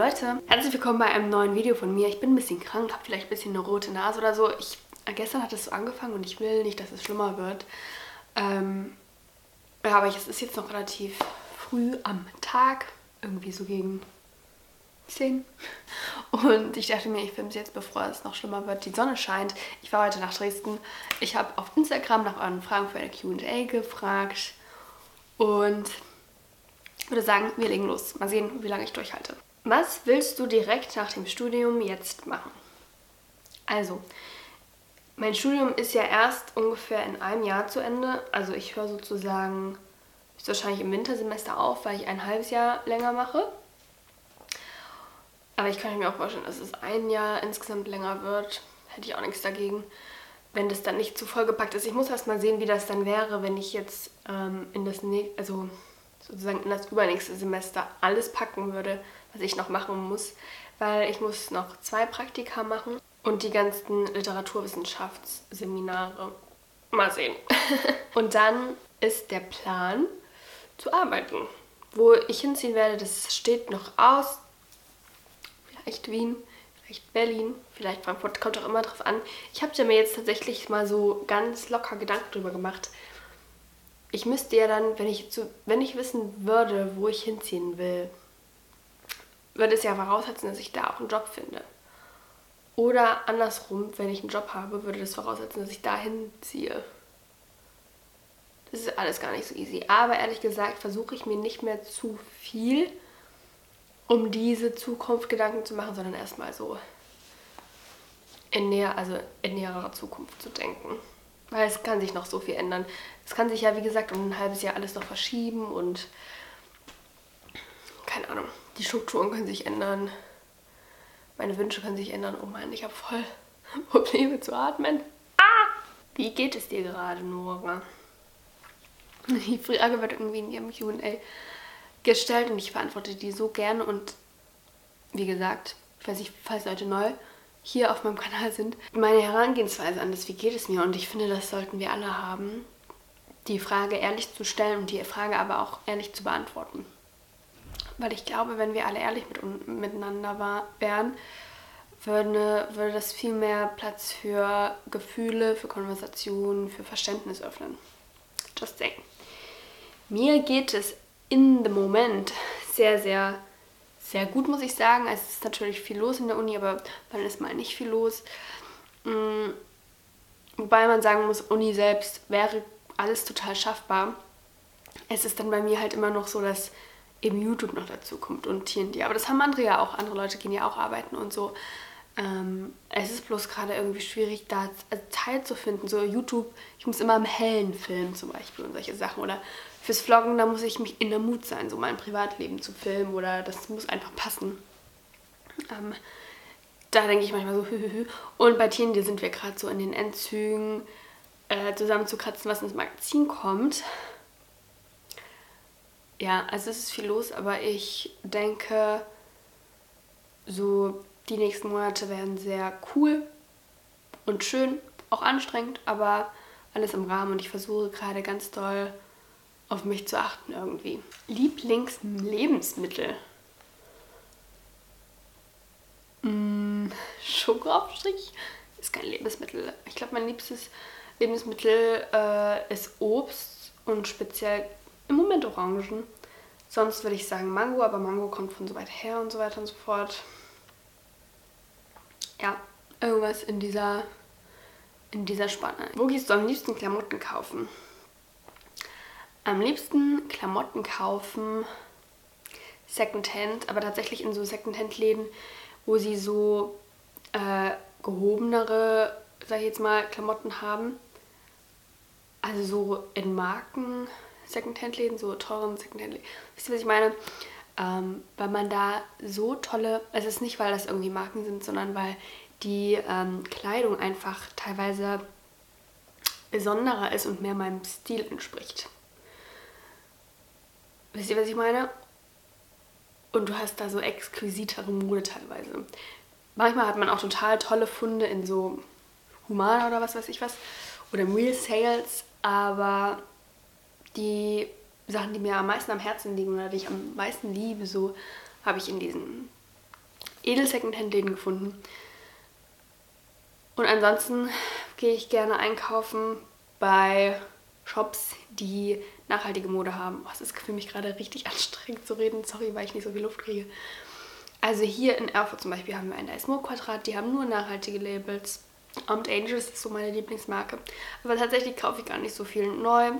Leute, herzlich willkommen bei einem neuen Video von mir. Ich bin ein bisschen krank, habe vielleicht ein bisschen eine rote Nase oder so. Ich, gestern hat es so angefangen und ich will nicht, dass es schlimmer wird. Ähm, ja, aber es ist jetzt noch relativ früh am Tag, irgendwie so gegen 10. Und ich dachte mir, ich filme es jetzt, bevor es noch schlimmer wird. Die Sonne scheint. Ich war heute nach Dresden. Ich habe auf Instagram nach euren Fragen für eine Q&A gefragt. Und würde sagen, wir legen los. Mal sehen, wie lange ich durchhalte. Was willst du direkt nach dem Studium jetzt machen? Also, mein Studium ist ja erst ungefähr in einem Jahr zu Ende. Also ich höre sozusagen wahrscheinlich im Wintersemester auf, weil ich ein halbes Jahr länger mache. Aber ich kann mir auch vorstellen, dass es ein Jahr insgesamt länger wird. Hätte ich auch nichts dagegen, wenn das dann nicht zu vollgepackt ist. Ich muss erst mal sehen, wie das dann wäre, wenn ich jetzt ähm, in das nächste, also sozusagen in das übernächste Semester alles packen würde, was ich noch machen muss. Weil ich muss noch zwei Praktika machen und die ganzen Literaturwissenschaftsseminare. Mal sehen. und dann ist der Plan zu arbeiten. Wo ich hinziehen werde, das steht noch aus vielleicht Wien, vielleicht Berlin, vielleicht Frankfurt, kommt auch immer drauf an. Ich habe mir jetzt tatsächlich mal so ganz locker Gedanken drüber gemacht. Ich müsste ja dann, wenn ich, zu, wenn ich wissen würde, wo ich hinziehen will, würde es ja voraussetzen, dass ich da auch einen Job finde. Oder andersrum, wenn ich einen Job habe, würde das voraussetzen, dass ich dahin ziehe. Das ist alles gar nicht so easy. Aber ehrlich gesagt versuche ich mir nicht mehr zu viel um diese Zukunft Gedanken zu machen, sondern erstmal so in, näher, also in näherer Zukunft zu denken. Weil es kann sich noch so viel ändern. Es kann sich ja, wie gesagt, um ein halbes Jahr alles noch verschieben und keine Ahnung, die Strukturen können sich ändern. Meine Wünsche können sich ändern. Oh Mann, ich habe voll Probleme zu atmen. Ah! Wie geht es dir gerade, Nora? Die Frage wird irgendwie in ihrem Q&A gestellt und ich beantworte die so gerne und wie gesagt, ich weiß nicht, falls Leute neu hier auf meinem Kanal sind, meine Herangehensweise an das, wie geht es mir und ich finde, das sollten wir alle haben, die Frage ehrlich zu stellen und die Frage aber auch ehrlich zu beantworten. Weil ich glaube, wenn wir alle ehrlich mit, miteinander war, wären, würde, würde das viel mehr Platz für Gefühle, für Konversationen, für Verständnis öffnen. Just saying. Mir geht es in the Moment sehr, sehr, sehr gut, muss ich sagen. Also es ist natürlich viel los in der Uni, aber dann ist mal nicht viel los. Mhm. Wobei man sagen muss, Uni selbst wäre alles total schaffbar. Es ist dann bei mir halt immer noch so, dass eben YouTube noch dazu kommt und TNT. Aber das haben andere ja auch. Andere Leute gehen ja auch arbeiten und so. Ähm, es ist bloß gerade irgendwie schwierig, da Zeit zu finden. So YouTube, ich muss immer im Hellen filmen zum Beispiel und solche Sachen. Oder fürs Vloggen, da muss ich mich in der Mut sein, so mein Privatleben zu filmen oder das muss einfach passen. Ähm, da denke ich manchmal so, hü, hü, hü. Und bei Tieren, sind wir gerade so in den Endzügen, äh, zusammenzukratzen, was ins Magazin kommt. Ja, also es ist viel los, aber ich denke, so die nächsten Monate werden sehr cool und schön, auch anstrengend, aber alles im Rahmen und ich versuche gerade ganz doll auf mich zu achten irgendwie. Lieblingslebensmittel. Mm, Schokoaufstrich ist kein Lebensmittel. Ich glaube, mein liebstes Lebensmittel äh, ist Obst und speziell im Moment Orangen. Sonst würde ich sagen Mango, aber Mango kommt von so weit her und so weiter und so fort. Ja, irgendwas in dieser, in dieser Spanne. Wo gehst du am liebsten Klamotten kaufen? Am liebsten Klamotten kaufen, Secondhand, aber tatsächlich in so Secondhand-Läden, wo sie so äh, gehobenere, sag ich jetzt mal, Klamotten haben. Also so in Marken Secondhand-Läden, so teuren Secondhand-Läden. Wisst ihr, was ich meine? Ähm, weil man da so tolle, also es ist nicht, weil das irgendwie Marken sind, sondern weil die ähm, Kleidung einfach teilweise besonderer ist und mehr meinem Stil entspricht. Wisst ihr, was ich meine? Und du hast da so exquisitere Mode teilweise. Manchmal hat man auch total tolle Funde in so Humana oder was weiß ich was. Oder im Real Sales. Aber die Sachen, die mir am meisten am Herzen liegen oder die ich am meisten liebe, so habe ich in diesen Edel-Secondhand-Läden gefunden. Und ansonsten gehe ich gerne einkaufen bei Shops, die nachhaltige Mode haben. Oh, es ist für mich gerade richtig anstrengend zu reden. Sorry, weil ich nicht so viel Luft kriege. Also hier in Erfurt zum Beispiel haben wir ein Esmo-Quadrat. Die haben nur nachhaltige Labels. Und Angels ist so meine Lieblingsmarke. Aber tatsächlich kaufe ich gar nicht so viel neu.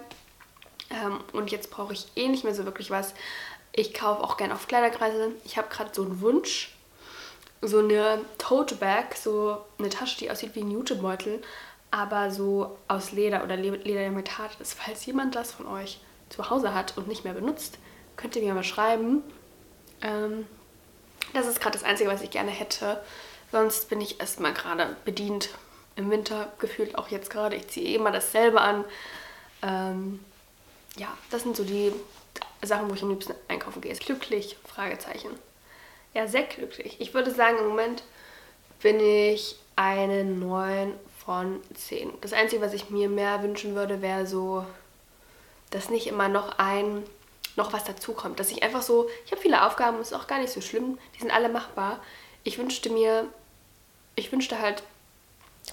Ähm, und jetzt brauche ich eh nicht mehr so wirklich was. Ich kaufe auch gerne auf Kleiderkreise. Ich habe gerade so einen Wunsch. So eine Tote Bag, so eine Tasche, die aussieht wie ein Jutebeutel, aber so aus Leder oder Leder, der mit hart ist. Falls jemand das von euch zu Hause hat und nicht mehr benutzt, könnt ihr mir mal schreiben. Ähm, das ist gerade das Einzige, was ich gerne hätte. Sonst bin ich erstmal gerade bedient im Winter, gefühlt auch jetzt gerade. Ich ziehe eh immer dasselbe an. Ähm, ja, das sind so die Sachen, wo ich am liebsten einkaufen gehe. Glücklich? Fragezeichen. Ja, sehr glücklich. Ich würde sagen, im Moment bin ich eine 9 von 10. Das Einzige, was ich mir mehr wünschen würde, wäre so, dass nicht immer noch ein, noch was dazukommt. Dass ich einfach so, ich habe viele Aufgaben, ist auch gar nicht so schlimm, die sind alle machbar. Ich wünschte mir, ich wünschte halt,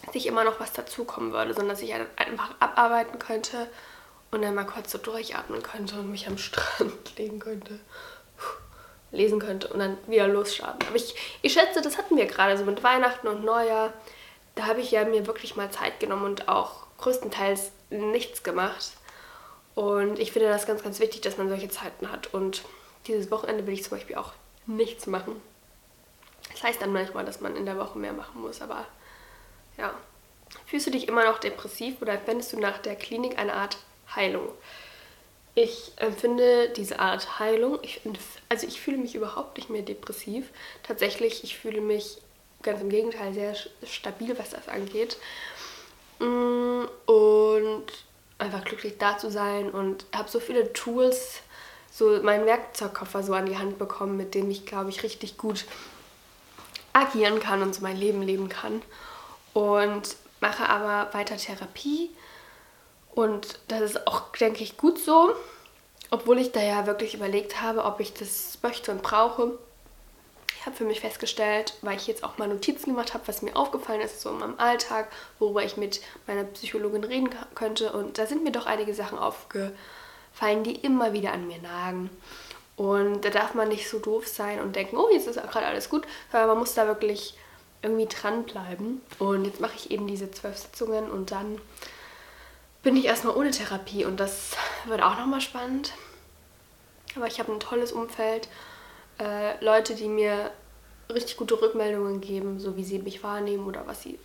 dass nicht immer noch was dazukommen würde, sondern dass ich einfach abarbeiten könnte und dann mal kurz so durchatmen könnte und mich am Strand legen könnte, lesen könnte und dann wieder losstarten. Aber ich, ich schätze, das hatten wir gerade so mit Weihnachten und Neujahr. Da habe ich ja mir wirklich mal Zeit genommen und auch größtenteils nichts gemacht. Und ich finde das ganz, ganz wichtig, dass man solche Zeiten hat. Und dieses Wochenende will ich zum Beispiel auch nichts machen. Das heißt dann manchmal, dass man in der Woche mehr machen muss, aber ja. Fühlst du dich immer noch depressiv oder fändest du nach der Klinik eine Art Heilung. Ich empfinde diese Art Heilung, ich, also ich fühle mich überhaupt nicht mehr depressiv. Tatsächlich, ich fühle mich ganz im Gegenteil sehr stabil, was das angeht. Mm, und einfach glücklich da zu sein und habe so viele Tools, so meinen Werkzeugkoffer so an die Hand bekommen, mit dem ich, glaube ich, richtig gut agieren kann und so mein Leben leben kann. Und mache aber weiter Therapie und das ist auch, denke ich, gut so. Obwohl ich da ja wirklich überlegt habe, ob ich das möchte und brauche. Ich habe für mich festgestellt, weil ich jetzt auch mal Notizen gemacht habe, was mir aufgefallen ist, so in meinem Alltag, worüber ich mit meiner Psychologin reden könnte. Und da sind mir doch einige Sachen aufgefallen, die immer wieder an mir nagen. Und da darf man nicht so doof sein und denken, oh, jetzt ist gerade alles gut, sondern man muss da wirklich irgendwie dranbleiben. Und jetzt mache ich eben diese zwölf Sitzungen und dann bin ich erstmal ohne Therapie und das wird auch nochmal spannend. Aber ich habe ein tolles Umfeld, äh, Leute, die mir richtig gute Rückmeldungen geben, so wie sie mich wahrnehmen oder was sie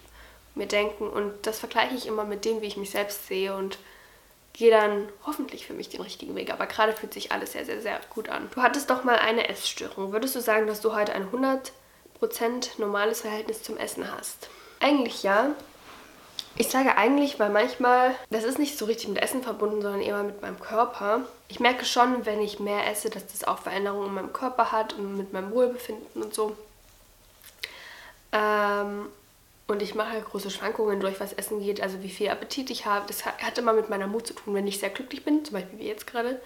mir denken. Und das vergleiche ich immer mit dem, wie ich mich selbst sehe und gehe dann hoffentlich für mich den richtigen Weg. Aber gerade fühlt sich alles sehr, sehr, sehr gut an. Du hattest doch mal eine Essstörung. Würdest du sagen, dass du heute ein 100% normales Verhältnis zum Essen hast? Eigentlich ja. Ich sage eigentlich, weil manchmal, das ist nicht so richtig mit Essen verbunden, sondern eher mit meinem Körper. Ich merke schon, wenn ich mehr esse, dass das auch Veränderungen in meinem Körper hat und mit meinem Wohlbefinden und so. Ähm, und ich mache große Schwankungen durch, was Essen geht, also wie viel Appetit ich habe. Das hat immer mit meiner Mut zu tun. Wenn ich sehr glücklich bin, zum Beispiel wie jetzt gerade,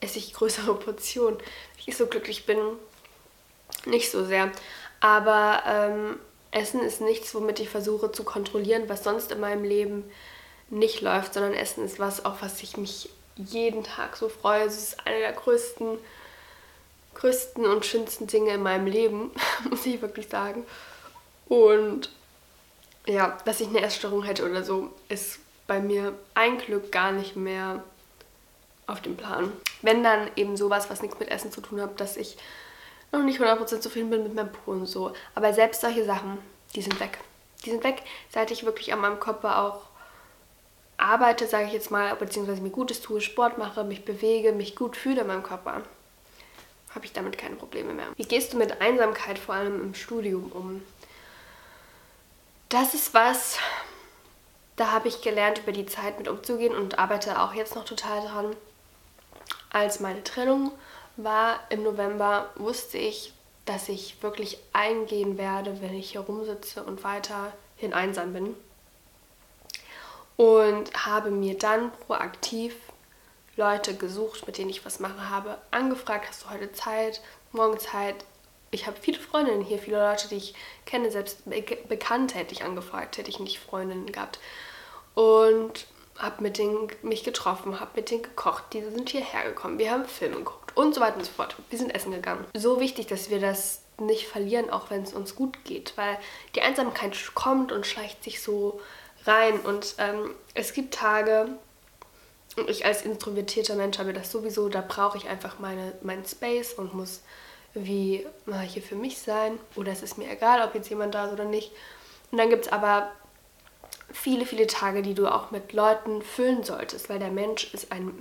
esse ich größere Portionen. Wenn ich so glücklich bin, nicht so sehr. Aber ähm, Essen ist nichts, womit ich versuche zu kontrollieren, was sonst in meinem Leben nicht läuft, sondern Essen ist was, auf was ich mich jeden Tag so freue. Es ist eine der größten, größten und schönsten Dinge in meinem Leben, muss ich wirklich sagen. Und ja, dass ich eine Essstörung hätte oder so, ist bei mir ein Glück gar nicht mehr auf dem Plan. Wenn dann eben sowas, was nichts mit Essen zu tun hat, dass ich noch nicht 100% zufrieden bin mit meinem Po und so. Aber selbst solche Sachen, die sind weg. Die sind weg, seit ich wirklich an meinem Körper auch arbeite, sage ich jetzt mal, beziehungsweise mir Gutes tue, Sport mache, mich bewege, mich gut fühle in meinem Körper, habe ich damit keine Probleme mehr. Wie gehst du mit Einsamkeit vor allem im Studium um? Das ist was, da habe ich gelernt, über die Zeit mit umzugehen und arbeite auch jetzt noch total dran. Als meine Trennung war im November, wusste ich, dass ich wirklich eingehen werde, wenn ich hier rumsitze und weiterhin einsam bin. Und habe mir dann proaktiv Leute gesucht, mit denen ich was mache, habe angefragt, hast du heute Zeit, morgen Zeit, ich habe viele Freundinnen hier, viele Leute, die ich kenne, selbst Be Bekannte hätte ich angefragt, hätte ich nicht Freundinnen gehabt. Und habe mit denen mich getroffen, habe mit denen gekocht. Die sind hierher gekommen, wir haben Filme geguckt und so weiter und so fort. Wir sind essen gegangen. So wichtig, dass wir das nicht verlieren, auch wenn es uns gut geht, weil die Einsamkeit kommt und schleicht sich so rein. Und ähm, es gibt Tage, und ich als introvertierter Mensch habe das sowieso, da brauche ich einfach meine, meinen Space und muss wie hier für mich sein. Oder es ist mir egal, ob jetzt jemand da ist oder nicht. Und dann gibt es aber viele, viele Tage, die du auch mit Leuten füllen solltest, weil der Mensch ist ein,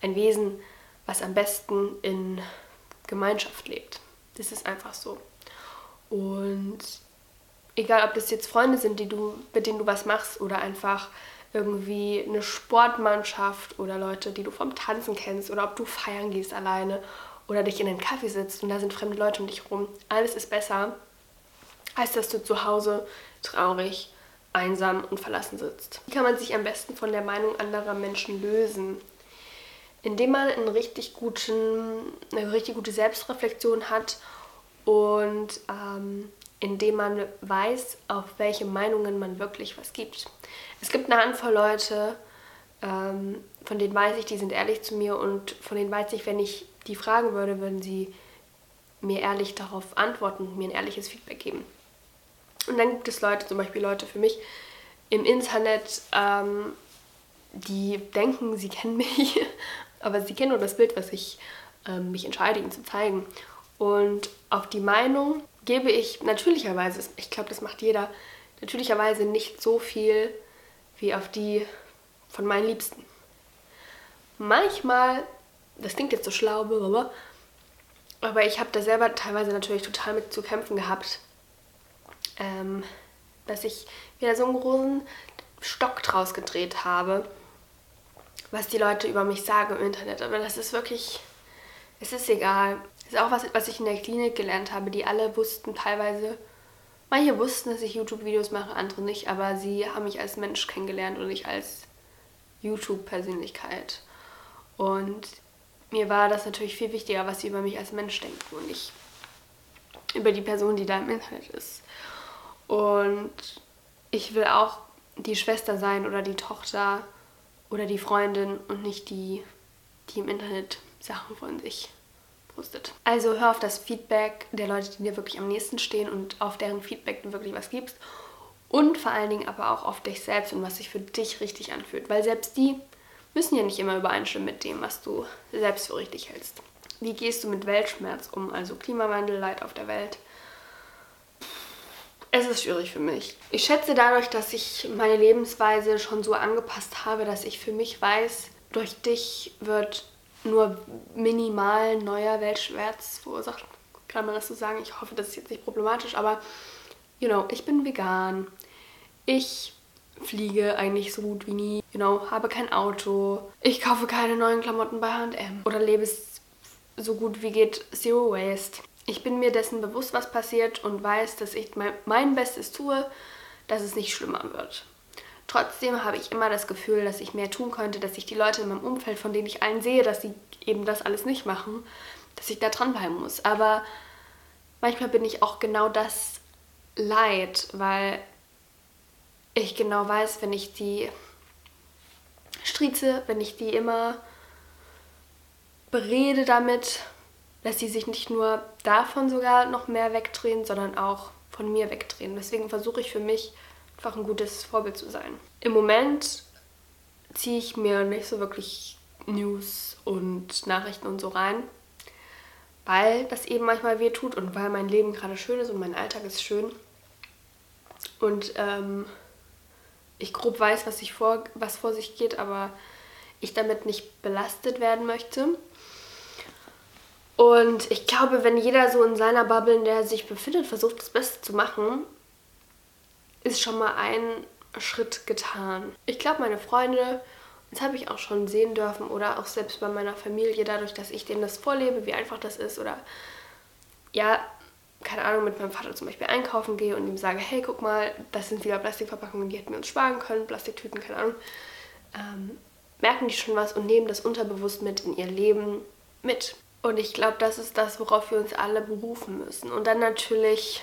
ein Wesen, was am besten in Gemeinschaft lebt. Das ist einfach so. Und egal, ob das jetzt Freunde sind, die du, mit denen du was machst oder einfach irgendwie eine Sportmannschaft oder Leute, die du vom Tanzen kennst oder ob du feiern gehst alleine oder dich in einen Kaffee sitzt und da sind fremde Leute um dich rum. Alles ist besser, als dass du zu Hause traurig, einsam und verlassen sitzt. Wie kann man sich am besten von der Meinung anderer Menschen lösen? Indem man einen richtig guten, eine richtig gute Selbstreflexion hat und ähm, indem man weiß, auf welche Meinungen man wirklich was gibt. Es gibt eine Handvoll Leute, ähm, von denen weiß ich, die sind ehrlich zu mir und von denen weiß ich, wenn ich die fragen würde, würden sie mir ehrlich darauf antworten und mir ein ehrliches Feedback geben. Und dann gibt es Leute, zum Beispiel Leute für mich im Internet, ähm, die denken, sie kennen mich, aber sie kennen nur das Bild, was ich ähm, mich entscheide, ihnen zu zeigen. Und auf die Meinung gebe ich natürlicherweise, ich glaube, das macht jeder, natürlicherweise nicht so viel wie auf die von meinen Liebsten. Manchmal das klingt jetzt so schlau, aber ich habe da selber teilweise natürlich total mit zu kämpfen gehabt, ähm, dass ich wieder so einen großen Stock draus gedreht habe, was die Leute über mich sagen im Internet. Aber das ist wirklich, es ist egal. Das ist auch was, was ich in der Klinik gelernt habe, die alle wussten teilweise, manche wussten, dass ich YouTube-Videos mache, andere nicht, aber sie haben mich als Mensch kennengelernt und nicht als YouTube-Persönlichkeit. Und mir war das natürlich viel wichtiger, was sie über mich als Mensch denken und nicht über die Person, die da im Internet ist. Und ich will auch die Schwester sein oder die Tochter oder die Freundin und nicht die, die im Internet Sachen von sich postet. Also hör auf das Feedback der Leute, die dir wirklich am nächsten stehen und auf deren Feedback du wirklich was gibst. Und vor allen Dingen aber auch auf dich selbst und was sich für dich richtig anfühlt. Weil selbst die müssen ja nicht immer übereinstimmen mit dem, was du selbst für richtig hältst. Wie gehst du mit Weltschmerz um, also Klimawandel, Leid auf der Welt? Es ist schwierig für mich. Ich schätze dadurch, dass ich meine Lebensweise schon so angepasst habe, dass ich für mich weiß, durch dich wird nur minimal neuer Weltschmerz verursacht. Kann man das so sagen? Ich hoffe, das ist jetzt nicht problematisch, aber you know, ich bin vegan. Ich fliege eigentlich so gut wie nie. You know, habe kein Auto. Ich kaufe keine neuen Klamotten bei H&M. Oder lebe es so gut wie geht Zero Waste. Ich bin mir dessen bewusst, was passiert und weiß, dass ich mein, Bestes tue, dass es nicht schlimmer wird. Trotzdem habe ich immer das Gefühl, dass ich mehr tun könnte, dass ich die Leute in meinem Umfeld, von denen ich allen sehe, dass sie eben das alles nicht machen, dass ich da dranbleiben muss. Aber manchmal bin ich auch genau das leid, weil ich genau weiß, wenn ich die strieze, wenn ich die immer berede damit, dass sie sich nicht nur davon sogar noch mehr wegdrehen, sondern auch von mir wegdrehen. Deswegen versuche ich für mich einfach ein gutes Vorbild zu sein. Im Moment ziehe ich mir nicht so wirklich News und Nachrichten und so rein, weil das eben manchmal weh tut und weil mein Leben gerade schön ist und mein Alltag ist schön. Und ähm, ich grob weiß, was, ich vor, was vor sich geht, aber ich damit nicht belastet werden möchte. Und ich glaube, wenn jeder so in seiner Bubble, in der er sich befindet, versucht, das Beste zu machen, ist schon mal ein Schritt getan. Ich glaube, meine Freunde, das habe ich auch schon sehen dürfen, oder auch selbst bei meiner Familie, dadurch, dass ich denen das vorlebe, wie einfach das ist, oder ja, keine Ahnung, mit meinem Vater zum Beispiel einkaufen gehe und ihm sage, hey, guck mal, das sind wieder Plastikverpackungen, die hätten wir uns sparen können, Plastiktüten, keine Ahnung, ähm, merken die schon was und nehmen das unterbewusst mit in ihr Leben mit. Und ich glaube, das ist das, worauf wir uns alle berufen müssen. Und dann natürlich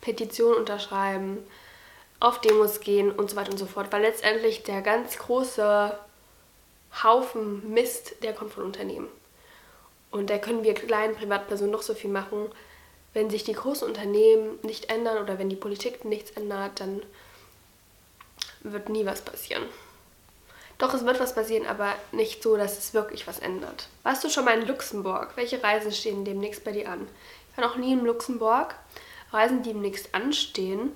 Petitionen unterschreiben, auf Demos gehen und so weiter und so fort. Weil letztendlich der ganz große Haufen Mist, der kommt von Unternehmen. Und da können wir kleinen Privatpersonen noch so viel machen. Wenn sich die großen Unternehmen nicht ändern oder wenn die Politik nichts ändert, dann wird nie was passieren. Doch, es wird was passieren, aber nicht so, dass es wirklich was ändert. Warst du schon mal in Luxemburg? Welche Reisen stehen demnächst bei dir an? Ich war noch nie in Luxemburg. Reisen, die demnächst anstehen,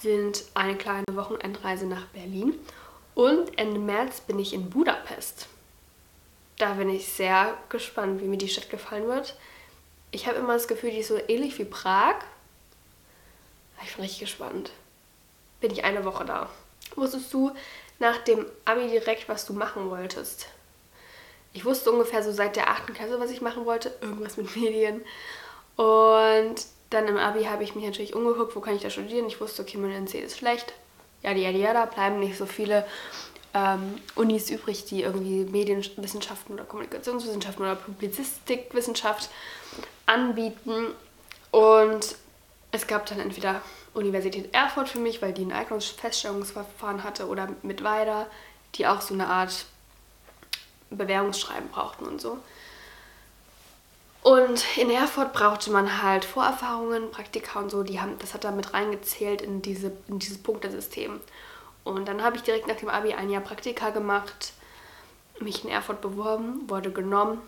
sind eine kleine Wochenendreise nach Berlin und Ende März bin ich in Budapest. Da bin ich sehr gespannt, wie mir die Stadt gefallen wird. Ich habe immer das Gefühl, die ist so ähnlich wie Prag. Ich bin richtig gespannt. Bin ich eine Woche da. Wusstest du, nach dem Abi direkt, was du machen wolltest. Ich wusste ungefähr so seit der 8. Klasse, was ich machen wollte. Irgendwas mit Medien. Und dann im Abi habe ich mich natürlich umgeguckt, wo kann ich da studieren. Ich wusste, okay, mein NC ist schlecht. Ja, die ja, da bleiben nicht so viele ähm, Unis übrig, die irgendwie Medienwissenschaften oder Kommunikationswissenschaften oder Publizistikwissenschaft anbieten. Und es gab dann entweder Universität Erfurt für mich, weil die ein Eignungsfeststellungsverfahren hatte oder mit Weider, die auch so eine Art Bewerbungsschreiben brauchten und so. Und in Erfurt brauchte man halt Vorerfahrungen, Praktika und so, die haben, das hat da mit reingezählt in, diese, in dieses Punktesystem. Und dann habe ich direkt nach dem Abi ein Jahr Praktika gemacht, mich in Erfurt beworben, wurde genommen.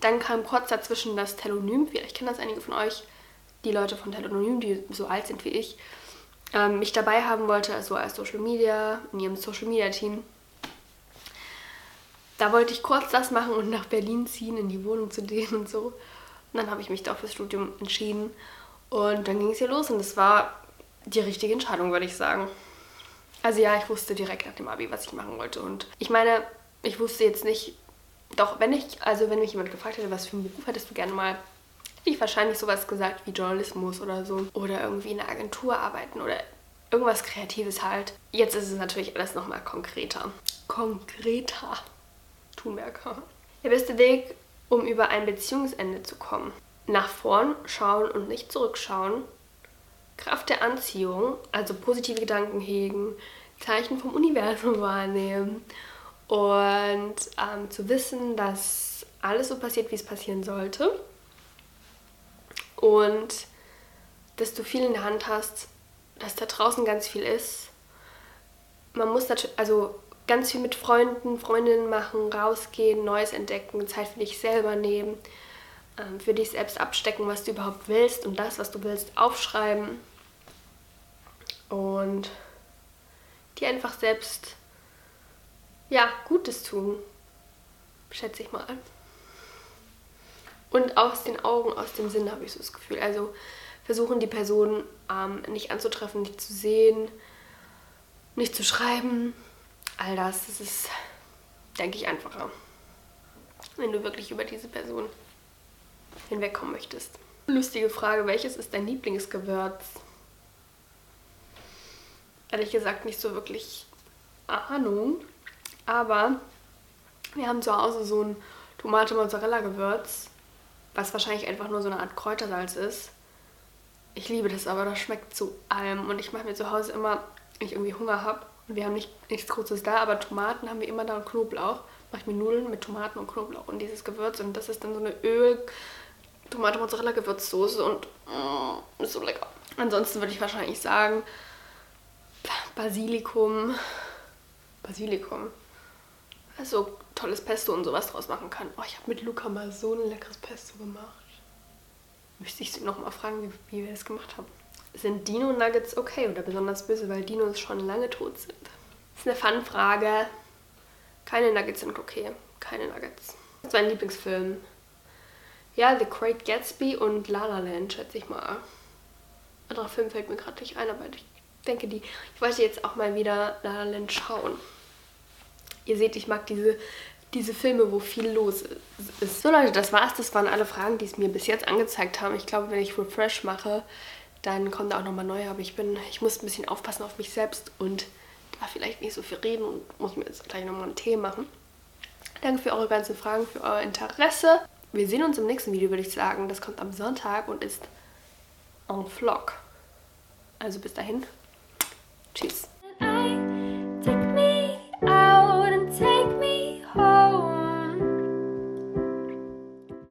Dann kam kurz dazwischen das Telonym, vielleicht kennen das einige von euch, die Leute von Telonym, die so alt sind wie ich, ähm, mich dabei haben wollte, also als Social Media, in ihrem Social Media Team. Da wollte ich kurz das machen und nach Berlin ziehen, in die Wohnung zu denen und so. Und dann habe ich mich doch fürs Studium entschieden. Und dann ging es hier los und es war die richtige Entscheidung, würde ich sagen. Also ja, ich wusste direkt nach dem Abi, was ich machen wollte. Und ich meine, ich wusste jetzt nicht, doch wenn ich, also wenn mich jemand gefragt hätte, was für einen Beruf hättest du gerne mal hätte ich wahrscheinlich sowas gesagt wie Journalismus oder so. Oder irgendwie in einer Agentur arbeiten oder irgendwas Kreatives halt. Jetzt ist es natürlich alles nochmal konkreter. Konkreter. Thunberger. Der beste Weg, um über ein Beziehungsende zu kommen. Nach vorn schauen und nicht zurückschauen. Kraft der Anziehung, also positive Gedanken hegen, Zeichen vom Universum wahrnehmen und ähm, zu wissen, dass alles so passiert, wie es passieren sollte und dass du viel in der Hand hast, dass da draußen ganz viel ist. Man muss natürlich, also ganz viel mit Freunden, Freundinnen machen, rausgehen, Neues entdecken, Zeit für dich selber nehmen, ähm, für dich selbst abstecken, was du überhaupt willst und das, was du willst, aufschreiben und dir einfach selbst ja Gutes tun, schätze ich mal. Und aus den Augen, aus dem Sinn habe ich so das Gefühl. Also versuchen die Person ähm, nicht anzutreffen, nicht zu sehen, nicht zu schreiben. All das, das ist, denke ich, einfacher. Wenn du wirklich über diese Person hinwegkommen möchtest. Lustige Frage, welches ist dein Lieblingsgewürz? Ehrlich gesagt nicht so wirklich Ahnung. Aber wir haben zu Hause so ein Tomate-Mozzarella-Gewürz was wahrscheinlich einfach nur so eine Art Kräutersalz ist. Ich liebe das aber, das schmeckt zu allem. Und ich mache mir zu Hause immer, wenn ich irgendwie Hunger habe, und wir haben nicht, nichts Großes da, aber Tomaten haben wir immer da und Knoblauch. Mache ich mir Nudeln mit Tomaten und Knoblauch und dieses Gewürz. Und das ist dann so eine Öl, Tomate-Mozzarella-Gewürzsoße und mm, ist so lecker. Ansonsten würde ich wahrscheinlich sagen, Basilikum. Basilikum. Also tolles Pesto und sowas draus machen kann. Oh, ich habe mit Luca mal so ein leckeres Pesto gemacht. Müsste ich sie nochmal fragen, wie, wie wir das gemacht haben. Sind Dino-Nuggets okay oder besonders böse, weil Dinos schon lange tot sind? Das ist eine Fun-Frage. Keine Nuggets sind okay. Keine Nuggets. Das ist mein Lieblingsfilm. Ja, The Great Gatsby und La La Land, schätze ich mal. Anderer Film fällt mir gerade nicht ein, aber ich denke, die. Ich wollte jetzt auch mal wieder La La Land schauen. Ihr seht, ich mag diese diese Filme, wo viel los ist. So Leute, das war's. Das waren alle Fragen, die es mir bis jetzt angezeigt haben. Ich glaube, wenn ich Refresh mache, dann kommen da auch nochmal neue. Aber ich bin, ich muss ein bisschen aufpassen auf mich selbst und da vielleicht nicht so viel reden und muss mir jetzt gleich nochmal einen Tee machen. Danke für eure ganzen Fragen, für euer Interesse. Wir sehen uns im nächsten Video, würde ich sagen. Das kommt am Sonntag und ist en Vlog. Also bis dahin.